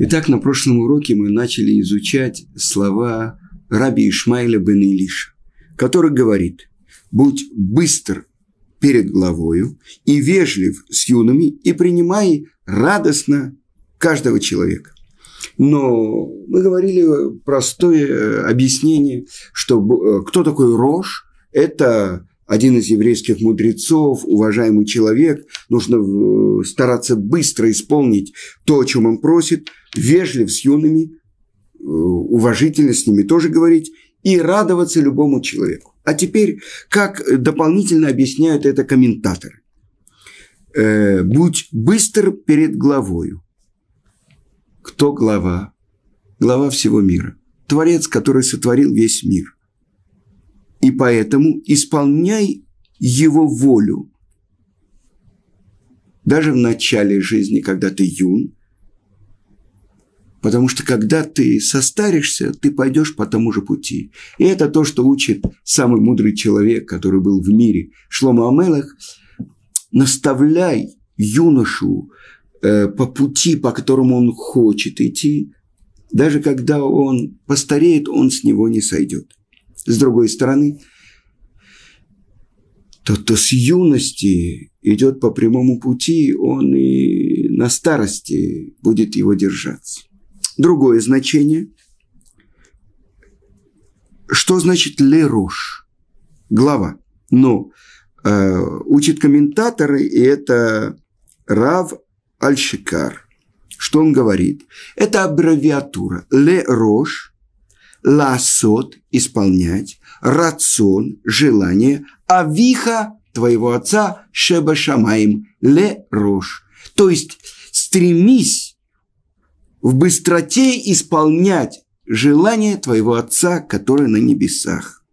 Итак, на прошлом уроке мы начали изучать слова раби Ишмаиля бен Илиша, который говорит, будь быстр перед главою и вежлив с юными и принимай радостно каждого человека. Но мы говорили простое объяснение, что э, кто такой Рош? Это один из еврейских мудрецов, уважаемый человек, нужно э, стараться быстро исполнить то, о чем он просит, вежлив с юными, э, уважительно с ними тоже говорить и радоваться любому человеку. А теперь, как дополнительно объясняют это комментаторы. Э, будь быстр перед главою. Кто глава? Глава всего мира. Творец, который сотворил весь мир. И поэтому исполняй его волю. Даже в начале жизни, когда ты юн, Потому что когда ты состаришься, ты пойдешь по тому же пути. И это то, что учит самый мудрый человек, который был в мире, Шлома Амелах. Наставляй юношу э, по пути, по которому он хочет идти. Даже когда он постареет, он с него не сойдет. С другой стороны, тот, кто с юности идет по прямому пути, он и на старости будет его держаться. Другое значение. Что значит лерош? Глава. Но э, учат комментаторы, и это Рав Аль-Шикар. Что он говорит? Это аббревиатура. Ле-рош, ласот – исполнять, рацион – желание, авиха – твоего отца, шеба шамаим, ле-рош. То есть стремись в быстроте исполнять желание твоего Отца, который на небесах.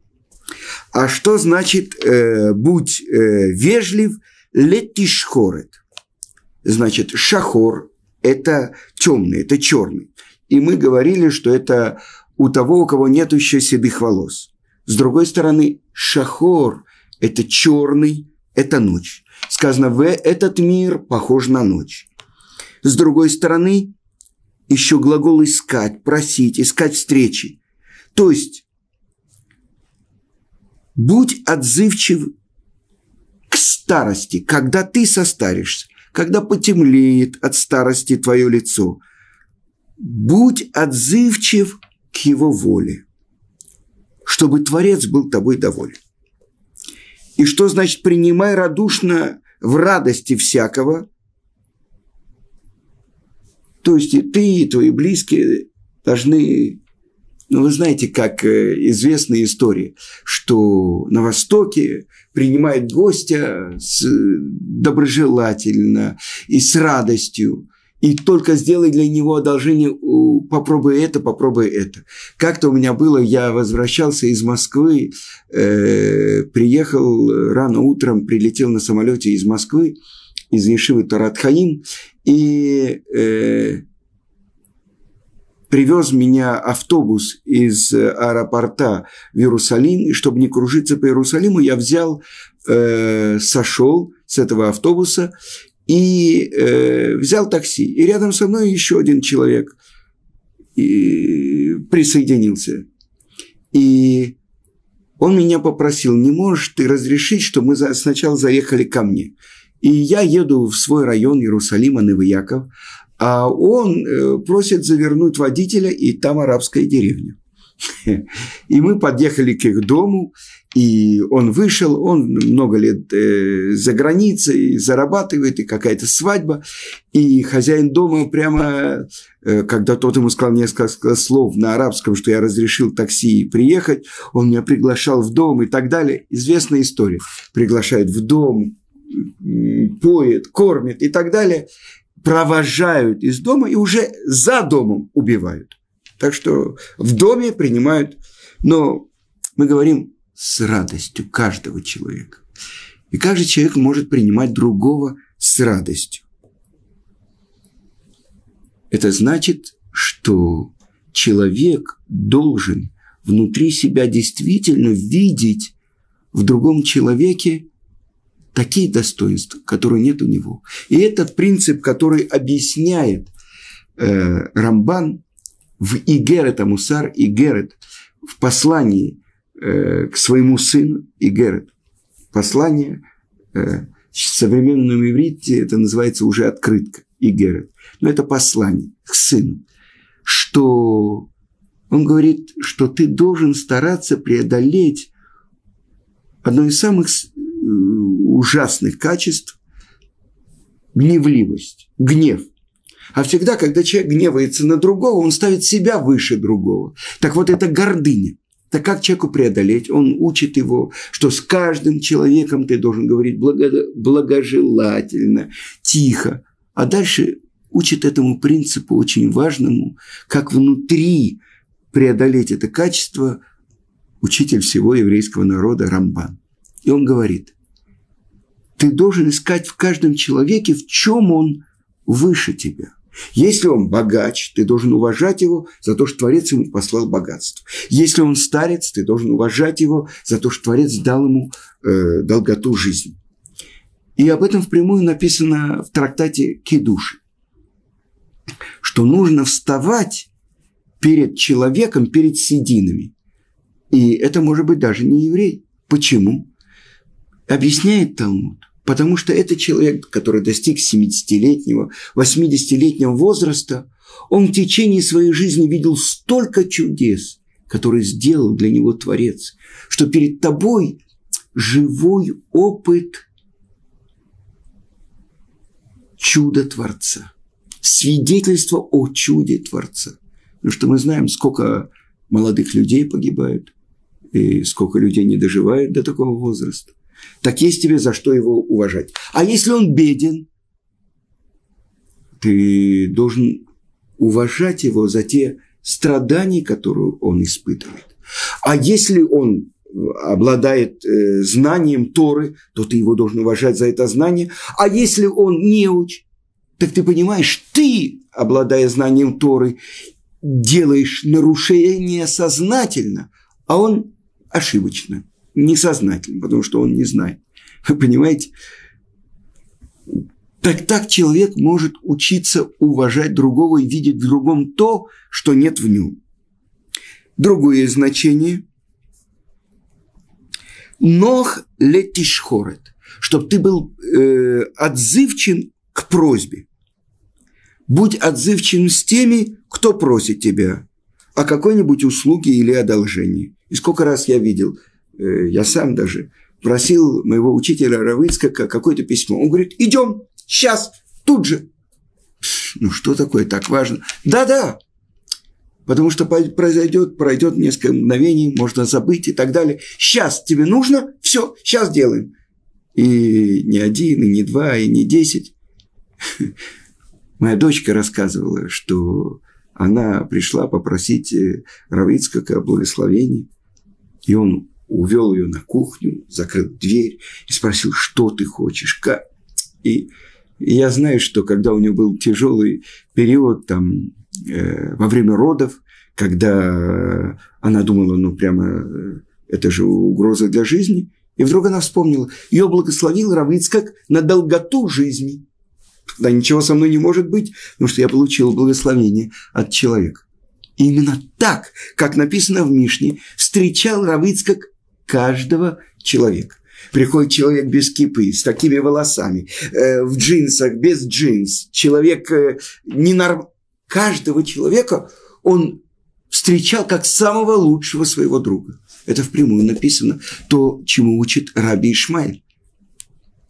А что значит э, будь э, вежлив, летишхорет? Значит, шахор – это темный, это черный. И мы говорили, что это у того, у кого нет еще седых волос. С другой стороны, шахор – это черный, это ночь. Сказано, в этот мир похож на ночь. С другой стороны, еще глагол искать, просить, искать встречи. То есть, будь отзывчив к старости, когда ты состаришься, когда потемлеет от старости твое лицо. Будь отзывчив к его воле, чтобы Творец был тобой доволен. И что значит принимай радушно в радости всякого, то есть и ты, и твои близкие должны... Ну, вы знаете, как э, известная история, что на Востоке принимает гостя с, доброжелательно и с радостью, и только сделай для него одолжение, попробуй это, попробуй это. Как-то у меня было, я возвращался из Москвы, э, приехал рано утром, прилетел на самолете из Москвы, из Ешивы Таратхаим, и э, привез меня автобус из аэропорта в Иерусалим, и чтобы не кружиться по Иерусалиму, я взял, э, сошел с этого автобуса и э, взял такси. И рядом со мной еще один человек и присоединился. И он меня попросил, не можешь ты разрешить, что мы сначала заехали ко мне. И я еду в свой район Иерусалима, Новояков, а он э, просит завернуть водителя, и там арабская деревня. И мы подъехали к их дому, и он вышел, он много лет э, за границей, зарабатывает, и какая-то свадьба. И хозяин дома прямо, э, когда тот ему сказал несколько слов на арабском, что я разрешил такси приехать, он меня приглашал в дом и так далее. Известная история. Приглашает в дом, поет, кормит и так далее, провожают из дома и уже за домом убивают. Так что в доме принимают, но мы говорим с радостью каждого человека. И каждый человек может принимать другого с радостью. Это значит, что человек должен внутри себя действительно видеть в другом человеке такие достоинства, которые нет у него. И этот принцип, который объясняет э, Рамбан в Игерет Амусар, Игерет, в послании э, к своему сыну Игерет, послание э, в современном иврите это называется уже открытка, Игерет, но это послание к сыну, что он говорит, что ты должен стараться преодолеть одно из самых э, ужасных качеств – гневливость, гнев – а всегда, когда человек гневается на другого, он ставит себя выше другого. Так вот, это гордыня. Так как человеку преодолеть? Он учит его, что с каждым человеком ты должен говорить благо, благожелательно, тихо. А дальше учит этому принципу очень важному, как внутри преодолеть это качество учитель всего еврейского народа Рамбан. И он говорит, ты должен искать в каждом человеке, в чем он выше тебя. Если он богач, ты должен уважать его за то, что Творец ему послал богатство. Если он старец, ты должен уважать его за то, что Творец дал ему э, долготу жизни. И об этом впрямую написано в трактате Кедуши, что нужно вставать перед человеком, перед сединами. И это может быть даже не еврей. Почему? Объясняет Талмуд – Потому что это человек, который достиг 70-летнего, 80-летнего возраста, он в течение своей жизни видел столько чудес, которые сделал для него Творец, что перед тобой живой опыт чуда Творца, свидетельство о чуде Творца. Потому что мы знаем, сколько молодых людей погибают, и сколько людей не доживают до такого возраста так есть тебе за что его уважать. А если он беден, ты должен уважать его за те страдания, которые он испытывает. А если он обладает э, знанием Торы, то ты его должен уважать за это знание. А если он не уч, так ты понимаешь, ты, обладая знанием Торы, делаешь нарушение сознательно, а он ошибочно несознательно, потому что он не знает. Вы понимаете? Так так человек может учиться уважать другого и видеть в другом то, что нет в нем. Другое значение – Нох летишхорет, чтобы ты был э, отзывчен к просьбе. Будь отзывчен с теми, кто просит тебя о какой-нибудь услуге или одолжении. И сколько раз я видел – я сам даже просил моего учителя Равыцкака какое-то письмо. Он говорит, идем, сейчас, тут же. Ну, что такое так важно? Да-да, потому что произойдет, пройдет несколько мгновений, можно забыть и так далее. Сейчас тебе нужно, все, сейчас делаем. И не один, и не два, и не десять. Моя дочка рассказывала, что она пришла попросить э, Равицкака благословения, и он увел ее на кухню, закрыл дверь и спросил, что ты хочешь, как. И, я знаю, что когда у нее был тяжелый период там, э, во время родов, когда она думала, ну прямо э, это же угроза для жизни, и вдруг она вспомнила, ее благословил Равицкак на долготу жизни. Да ничего со мной не может быть, потому что я получил благословение от человека. И именно так, как написано в Мишне, встречал Равицкак каждого человека. Приходит человек без кипы, с такими волосами, э, в джинсах, без джинс. Человек э, ненорм... Каждого человека он встречал как самого лучшего своего друга. Это впрямую написано то, чему учит Раби Ишмаэль.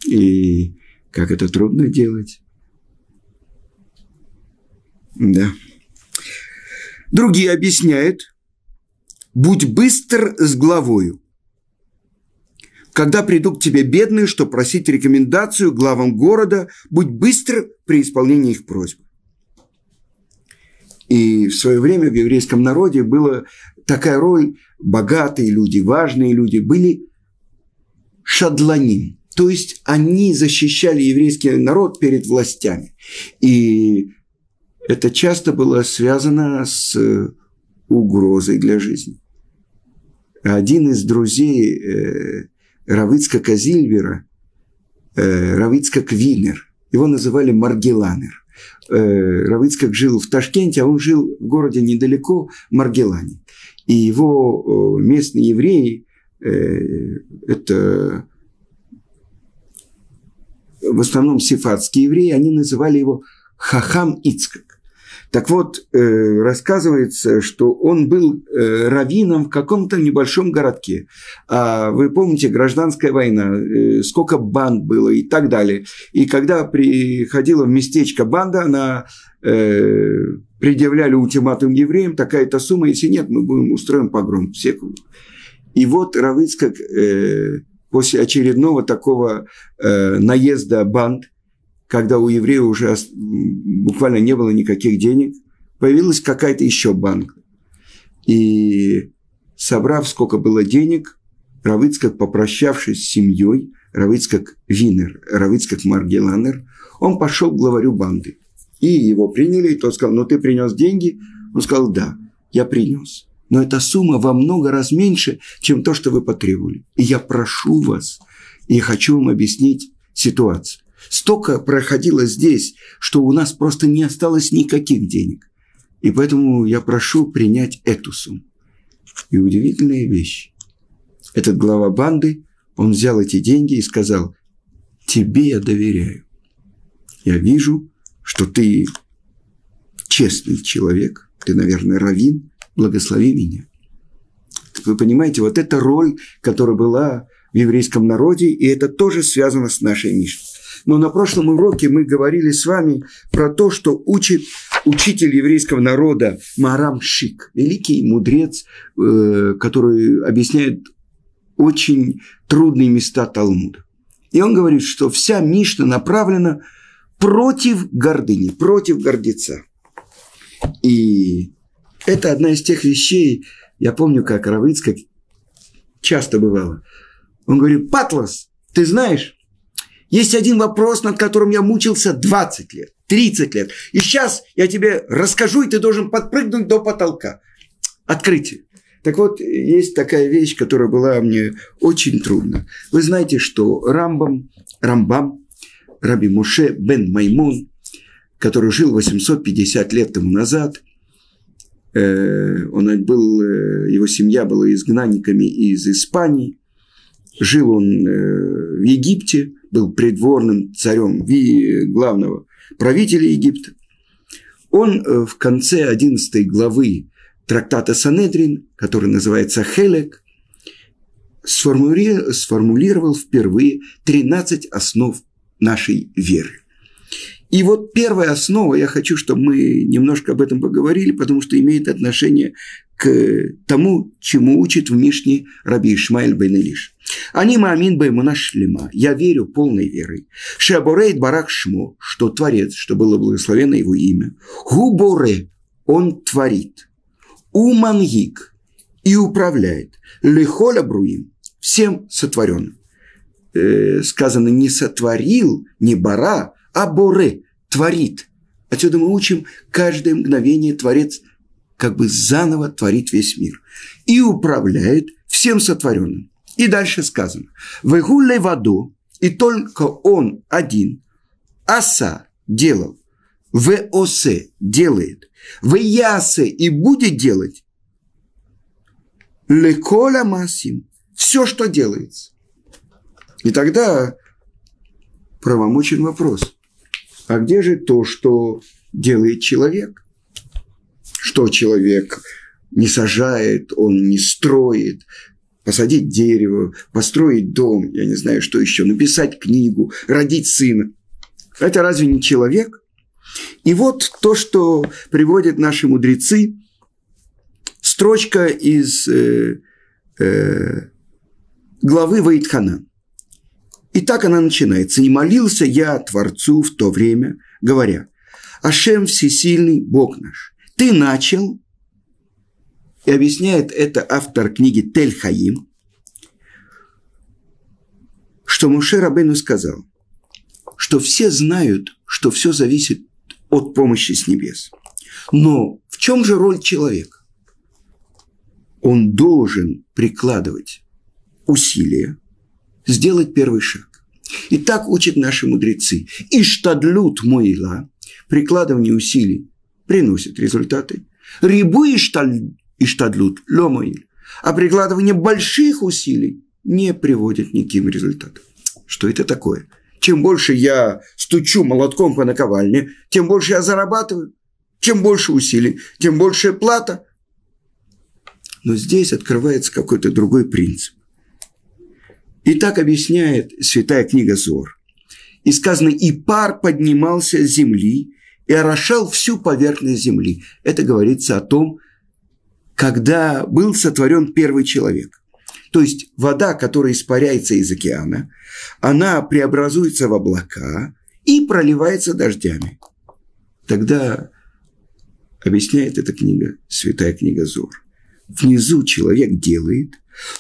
И как это трудно делать. Да. Другие объясняют, будь быстр с главою, когда придут к тебе бедные, чтобы просить рекомендацию главам города, будь быстр при исполнении их просьб. И в свое время в еврейском народе была такая роль, богатые люди, важные люди были шадланим. То есть они защищали еврейский народ перед властями. И это часто было связано с угрозой для жизни. Один из друзей э, Равицка Казильвера, э, Равицка Квинер. Его называли Маргеланер. э, Равыцкак жил в Ташкенте, а он жил в городе недалеко, Маргелане. И его местные евреи, э, это в основном сефардские евреи, они называли его Хахам Ицкак. Так вот, э, рассказывается, что он был э, раввином в каком-то небольшом городке. А вы помните, гражданская война, э, сколько банд было и так далее. И когда приходила в местечко банда, она предъявляли ультиматум евреям, такая-то сумма, если нет, мы будем устроим погром. Всех. И вот Равыцкак после очередного такого наезда банд – когда у евреев уже буквально не было никаких денег, появилась какая-то еще банка. И собрав сколько было денег, Равыцкак, попрощавшись с семьей, Равыцкак Винер, Равыцкак Маргеланер, он пошел к главарю банды. И его приняли, и тот сказал, ну ты принес деньги? Он сказал, да, я принес. Но эта сумма во много раз меньше, чем то, что вы потребовали. И я прошу вас, и хочу вам объяснить ситуацию. Столько проходило здесь, что у нас просто не осталось никаких денег. И поэтому я прошу принять эту сумму. И удивительная вещь. Этот глава банды, он взял эти деньги и сказал, тебе я доверяю. Я вижу, что ты честный человек, ты, наверное, равин, благослови меня. Вы понимаете, вот эта роль, которая была в еврейском народе, и это тоже связано с нашей Мишной. Но на прошлом уроке мы говорили с вами про то, что учит учитель еврейского народа Марам Шик, великий мудрец, э, который объясняет очень трудные места Талмуда. И он говорит, что вся Мишна направлена против гордыни, против гордеца. И это одна из тех вещей, я помню, как Равыцкак часто бывало. Он говорит, Патлас, ты знаешь, есть один вопрос, над которым я мучился 20 лет, 30 лет. И сейчас я тебе расскажу, и ты должен подпрыгнуть до потолка. Открытие. Так вот, есть такая вещь, которая была мне очень трудна. Вы знаете, что Рамбам, Рамбам, Раби Муше бен Маймун, который жил 850 лет тому назад, э, он был, э, его семья была изгнанниками из Испании, жил он э, в Египте, был придворным царем главного правителя Египта. Он э, в конце 11 главы трактата Санедрин, который называется Хелек, сформулировал впервые 13 основ нашей веры. И вот первая основа, я хочу, чтобы мы немножко об этом поговорили, потому что имеет отношение к тому, чему учит в Мишне Раби Ишмаэль бен Илиш. Они маамин баймуна шлема. Я верю полной верой. Шаборейт барак шмо, что творец, что было благословено его имя. Губоре, он творит. Умангик и управляет. Лехоля бруим, всем сотворенным. Э, сказано, не сотворил, не бара, а боре, творит. Отсюда мы учим, каждое мгновение Творец как бы заново творит весь мир. И управляет всем сотворенным. И дальше сказано. Вегуле воду, и только он один, аса делал, в осе делает, в ясе и будет делать, леколя масим, все, что делается. И тогда правомочен вопрос, а где же то, что делает человек? Что человек не сажает, он не строит, посадить дерево, построить дом, я не знаю, что еще, написать книгу, родить сына. Это разве не человек? И вот то, что приводят наши мудрецы, строчка из э, э, главы Ваидхана. И так она начинается. «И молился я Творцу в то время, говоря, Ашем Всесильный, Бог наш, ты начал и объясняет это автор книги Тель Хаим, что Муше Рабейну сказал, что все знают, что все зависит от помощи с небес. Но в чем же роль человека? Он должен прикладывать усилия, сделать первый шаг. И так учат наши мудрецы. Иштадлют Моила, прикладывание усилий приносит результаты. Рибу и штадлут ломаиль. А прикладывание больших усилий не приводит ни к каким результатам. Что это такое? Чем больше я стучу молотком по наковальне, тем больше я зарабатываю. Чем больше усилий, тем больше плата. Но здесь открывается какой-то другой принцип. И так объясняет святая книга Зор. И сказано, и пар поднимался с земли и орошал всю поверхность земли. Это говорится о том, когда был сотворен первый человек. То есть вода, которая испаряется из океана, она преобразуется в облака и проливается дождями. Тогда объясняет эта книга, святая книга Зор. Внизу человек делает,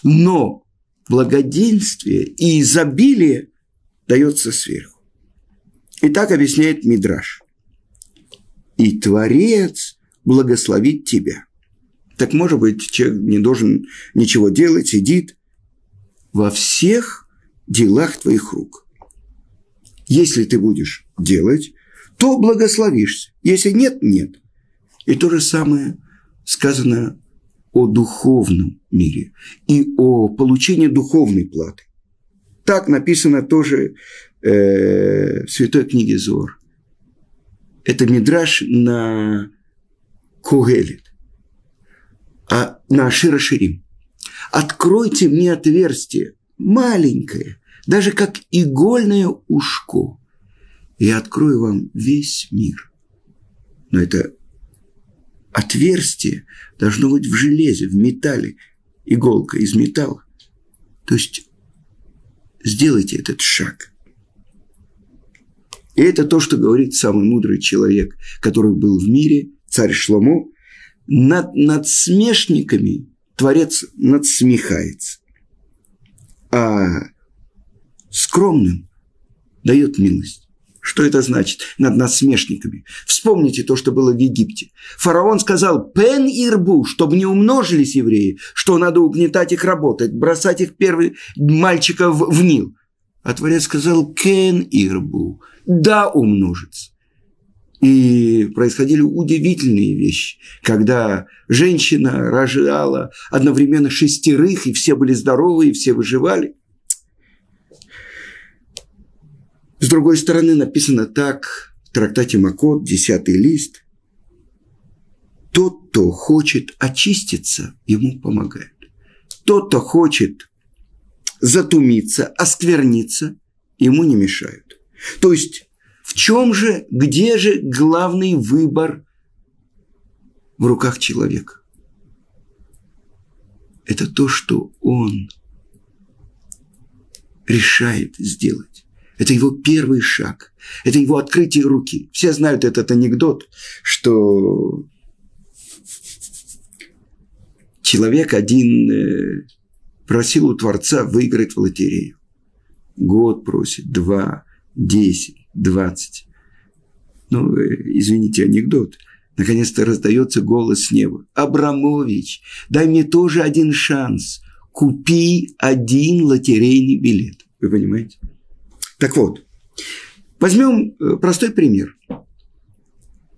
но благоденствие и изобилие дается сверху. И так объясняет Мидраш. И Творец благословит тебя. Так может быть, человек не должен ничего делать, сидит во всех делах твоих рук. Если ты будешь делать, то благословишься. Если нет, нет. И то же самое сказано о духовном мире и о получении духовной платы. Так написано тоже э, в Святой книге Зор. Это мидраж на Когелет, а на Широширим. Откройте мне отверстие, маленькое, даже как игольное ушко, и открою вам весь мир. Но это отверстие должно быть в железе, в металле, иголка из металла. То есть сделайте этот шаг. И это то, что говорит самый мудрый человек, который был в мире, царь Шломо. Над надсмешниками Творец надсмехается, а скромным дает милость. Что это значит? Над насмешниками. Вспомните то, что было в Египте. Фараон сказал «пен ирбу», чтобы не умножились евреи, что надо угнетать их работать, бросать их первый мальчиков в Нил. А Творец сказал «кен ирбу», да, умножится. И происходили удивительные вещи, когда женщина рожала одновременно шестерых, и все были здоровы, и все выживали – С другой стороны, написано так в трактате Макот, десятый лист. Тот, кто хочет очиститься, ему помогает. Тот, кто хочет затумиться, оскверниться, ему не мешают. То есть, в чем же, где же главный выбор в руках человека? Это то, что он решает сделать. Это его первый шаг. Это его открытие руки. Все знают этот анекдот, что человек один э, просил у Творца выиграть в лотерею. Год просит, два, десять, двадцать. Ну, э, извините, анекдот. Наконец-то раздается голос с неба. Абрамович, дай мне тоже один шанс. Купи один лотерейный билет. Вы понимаете? Так вот, возьмем э, простой пример.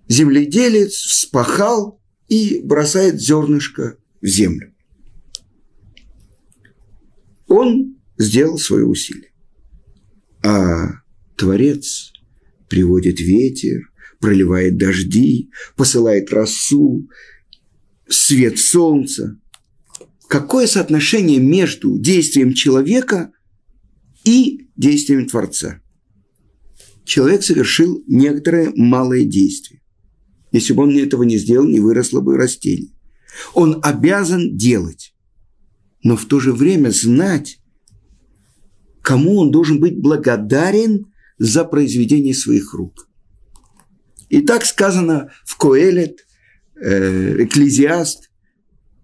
Земледелец вспахал и бросает зернышко в землю. Он сделал свое усилие. А Творец приводит ветер, проливает дожди, посылает росу, свет солнца. Какое соотношение между действием человека и действиями Творца. Человек совершил некоторое малое действие. Если бы он этого не сделал, не выросло бы растение. Он обязан делать, но в то же время знать, кому он должен быть благодарен за произведение своих рук. И так сказано в Коэлет, э, Экклезиаст,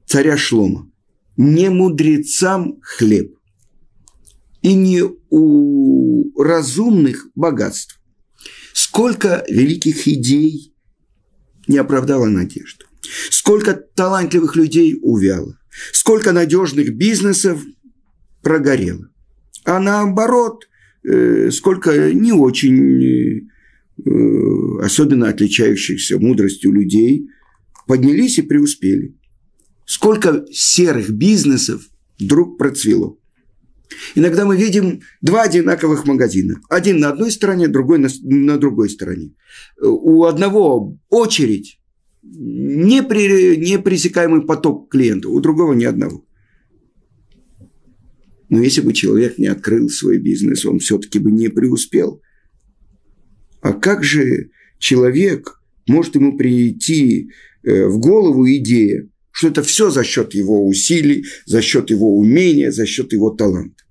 царя Шлома. Не мудрецам хлеб, и не у разумных богатств. Сколько великих идей не оправдало надежду. Сколько талантливых людей увяло. Сколько надежных бизнесов прогорело. А наоборот, э, сколько не очень э, особенно отличающихся мудростью людей, поднялись и преуспели. Сколько серых бизнесов вдруг процвело. Иногда мы видим два одинаковых магазина. Один на одной стороне, другой на, на другой стороне. У одного очередь, непри, непресекаемый поток клиентов, у другого ни одного. Но если бы человек не открыл свой бизнес, он все-таки бы не преуспел. А как же человек может ему прийти э, в голову идея, что это все за счет его усилий, за счет его умения, за счет его таланта.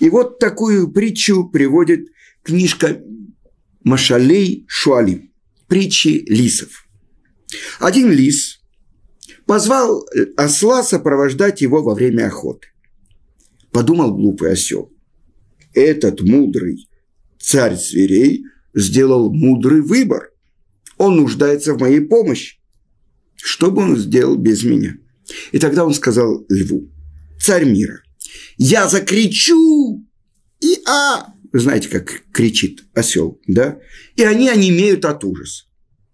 И вот такую притчу приводит книжка Машалей Шуалим, притчи лисов. Один лис позвал осла сопровождать его во время охоты. Подумал глупый осел. Этот мудрый царь зверей сделал мудрый выбор. Он нуждается в моей помощи. Что бы он сделал без меня? И тогда он сказал льву, царь мира, я закричу, и а, вы знаете, как кричит осел, да? И они онемеют от ужаса.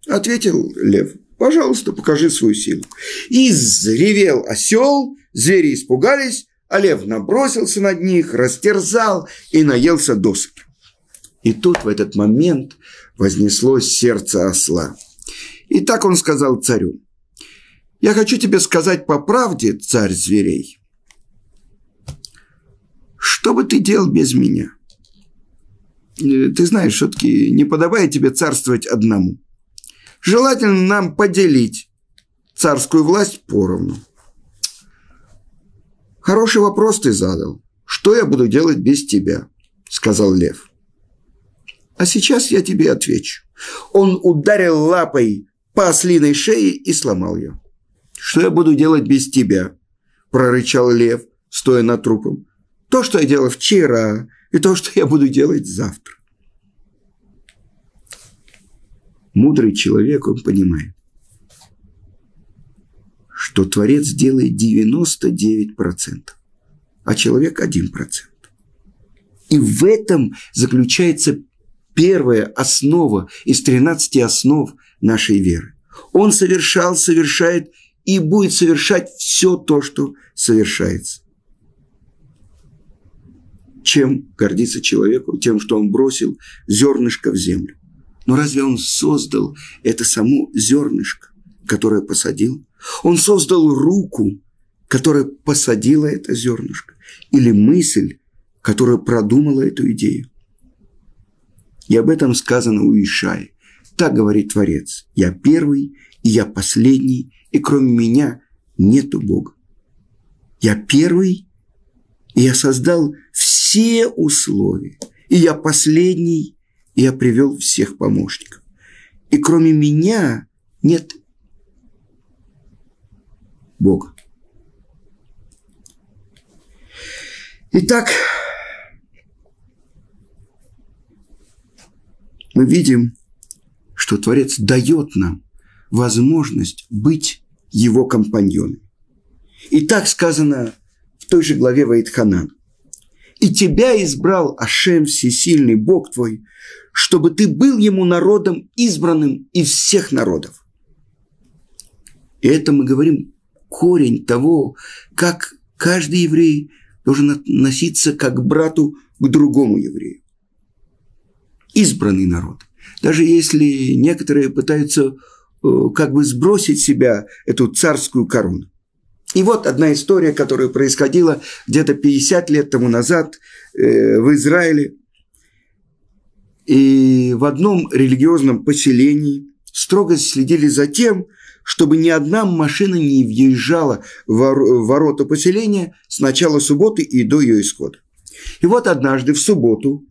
Ответил лев, пожалуйста, покажи свою силу. И заревел осел, звери испугались, а лев набросился над них, растерзал и наелся досыта. И тут в этот момент вознеслось сердце осла. И так он сказал царю, «Я хочу тебе сказать по правде, царь зверей, что бы ты делал без меня? Э, ты знаешь, все-таки не подобает тебе царствовать одному. Желательно нам поделить царскую власть поровну. Хороший вопрос ты задал. Что я буду делать без тебя? Сказал лев. А сейчас я тебе отвечу. Он ударил лапой по ослиной шее и сломал ее. Что я буду делать без тебя? Прорычал лев, стоя над трупом. То, что я делал вчера, и то, что я буду делать завтра. Мудрый человек, он понимает, что Творец делает 99%, а человек 1%. И в этом заключается первая основа из 13 основ нашей веры. Он совершал, совершает и будет совершать все то, что совершается чем гордится человеку, тем, что он бросил зернышко в землю. Но разве он создал это само зернышко, которое посадил? Он создал руку, которая посадила это зернышко, или мысль, которая продумала эту идею. И об этом сказано у Ишаи. Так говорит Творец. Я первый, и я последний, и кроме меня нету Бога. Я первый, и я создал все условия. И я последний, я привел всех помощников. И кроме меня нет Бога. Итак, мы видим, что Творец дает нам возможность быть его компаньонами. И так сказано в той же главе Ваидханан. И тебя избрал Ашем Всесильный Бог твой, чтобы ты был ему народом избранным из всех народов. И это мы говорим корень того, как каждый еврей должен относиться как брату к другому еврею. Избранный народ. Даже если некоторые пытаются э, как бы сбросить себя эту царскую корону. И вот одна история, которая происходила где-то 50 лет тому назад э, в Израиле. И в одном религиозном поселении строго следили за тем, чтобы ни одна машина не въезжала в ворота поселения с начала субботы и до ее исхода. И вот однажды в субботу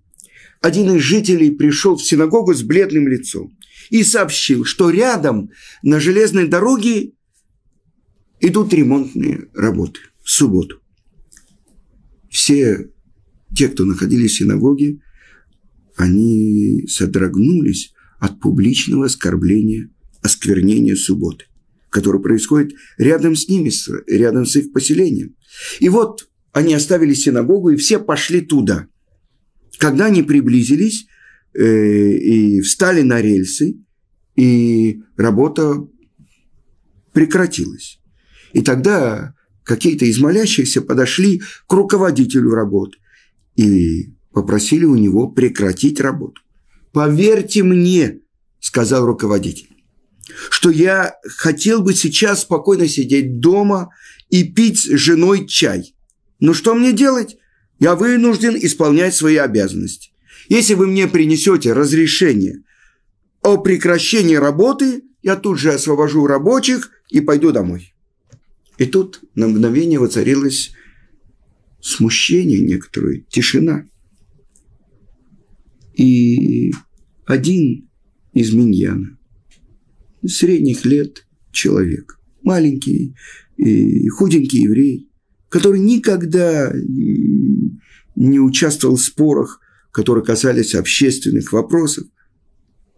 один из жителей пришел в синагогу с бледным лицом и сообщил, что рядом на железной дороге идут ремонтные работы в субботу. Все те, кто находились в синагоге, они содрогнулись от публичного оскорбления, осквернения субботы, которое происходит рядом с ними, рядом с их поселением. И вот они оставили синагогу, и все пошли туда. Когда они приблизились, э, и встали на рельсы, и работа прекратилась. И тогда какие-то из молящихся подошли к руководителю работы и попросили у него прекратить работу. «Поверьте мне», – сказал руководитель, – «что я хотел бы сейчас спокойно сидеть дома и пить с женой чай. Но что мне делать? Я вынужден исполнять свои обязанности. Если вы мне принесете разрешение о прекращении работы, я тут же освобожу рабочих и пойду домой. И тут на мгновение воцарилось смущение некоторое, тишина. И один из миньяна, средних лет человек, маленький и худенький еврей, который никогда не участвовал в спорах, которые касались общественных вопросов,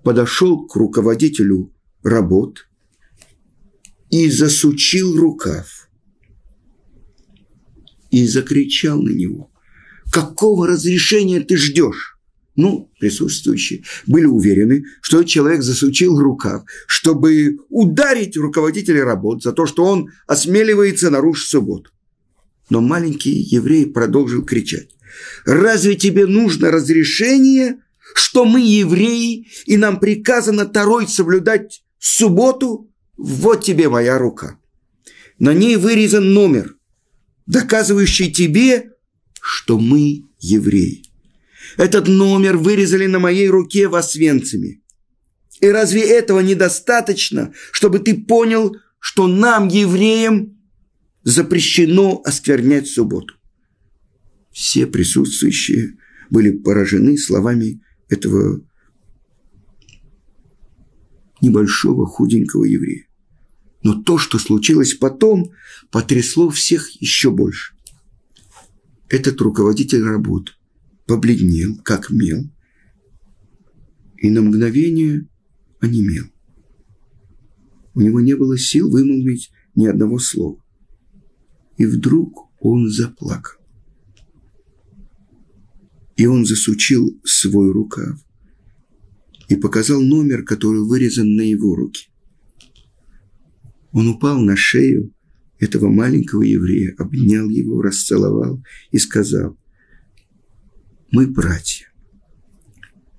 подошел к руководителю работ и засучил рукав и закричал на него. «Какого разрешения ты ждешь?» Ну, присутствующие были уверены, что человек засучил рукав, чтобы ударить руководителя работ за то, что он осмеливается нарушить субботу. Но маленький еврей продолжил кричать. «Разве тебе нужно разрешение, что мы евреи, и нам приказано Тарой соблюдать субботу? Вот тебе моя рука. На ней вырезан номер, доказывающий тебе, что мы евреи. Этот номер вырезали на моей руке в Освенциме. И разве этого недостаточно, чтобы ты понял, что нам, евреям, запрещено осквернять субботу? Все присутствующие были поражены словами этого небольшого худенького еврея. Но то, что случилось потом, потрясло всех еще больше. Этот руководитель работы побледнел, как мел, и на мгновение онемел. У него не было сил вымолвить ни одного слова. И вдруг он заплакал. И он засучил свой рукав и показал номер, который вырезан на его руке. Он упал на шею этого маленького еврея, обнял его, расцеловал и сказал, мы братья,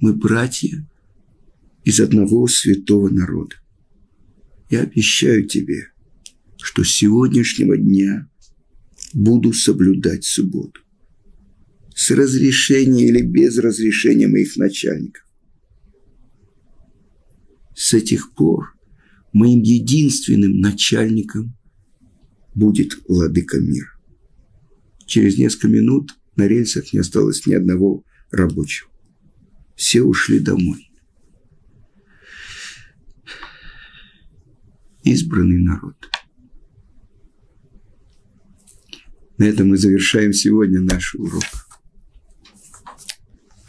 мы братья из одного святого народа. Я обещаю тебе, что с сегодняшнего дня буду соблюдать субботу. С разрешения или без разрешения моих начальников. С этих пор моим единственным начальником будет владыка мира. Через несколько минут на рельсах не осталось ни одного рабочего. Все ушли домой. Избранный народ. На этом мы завершаем сегодня наш урок.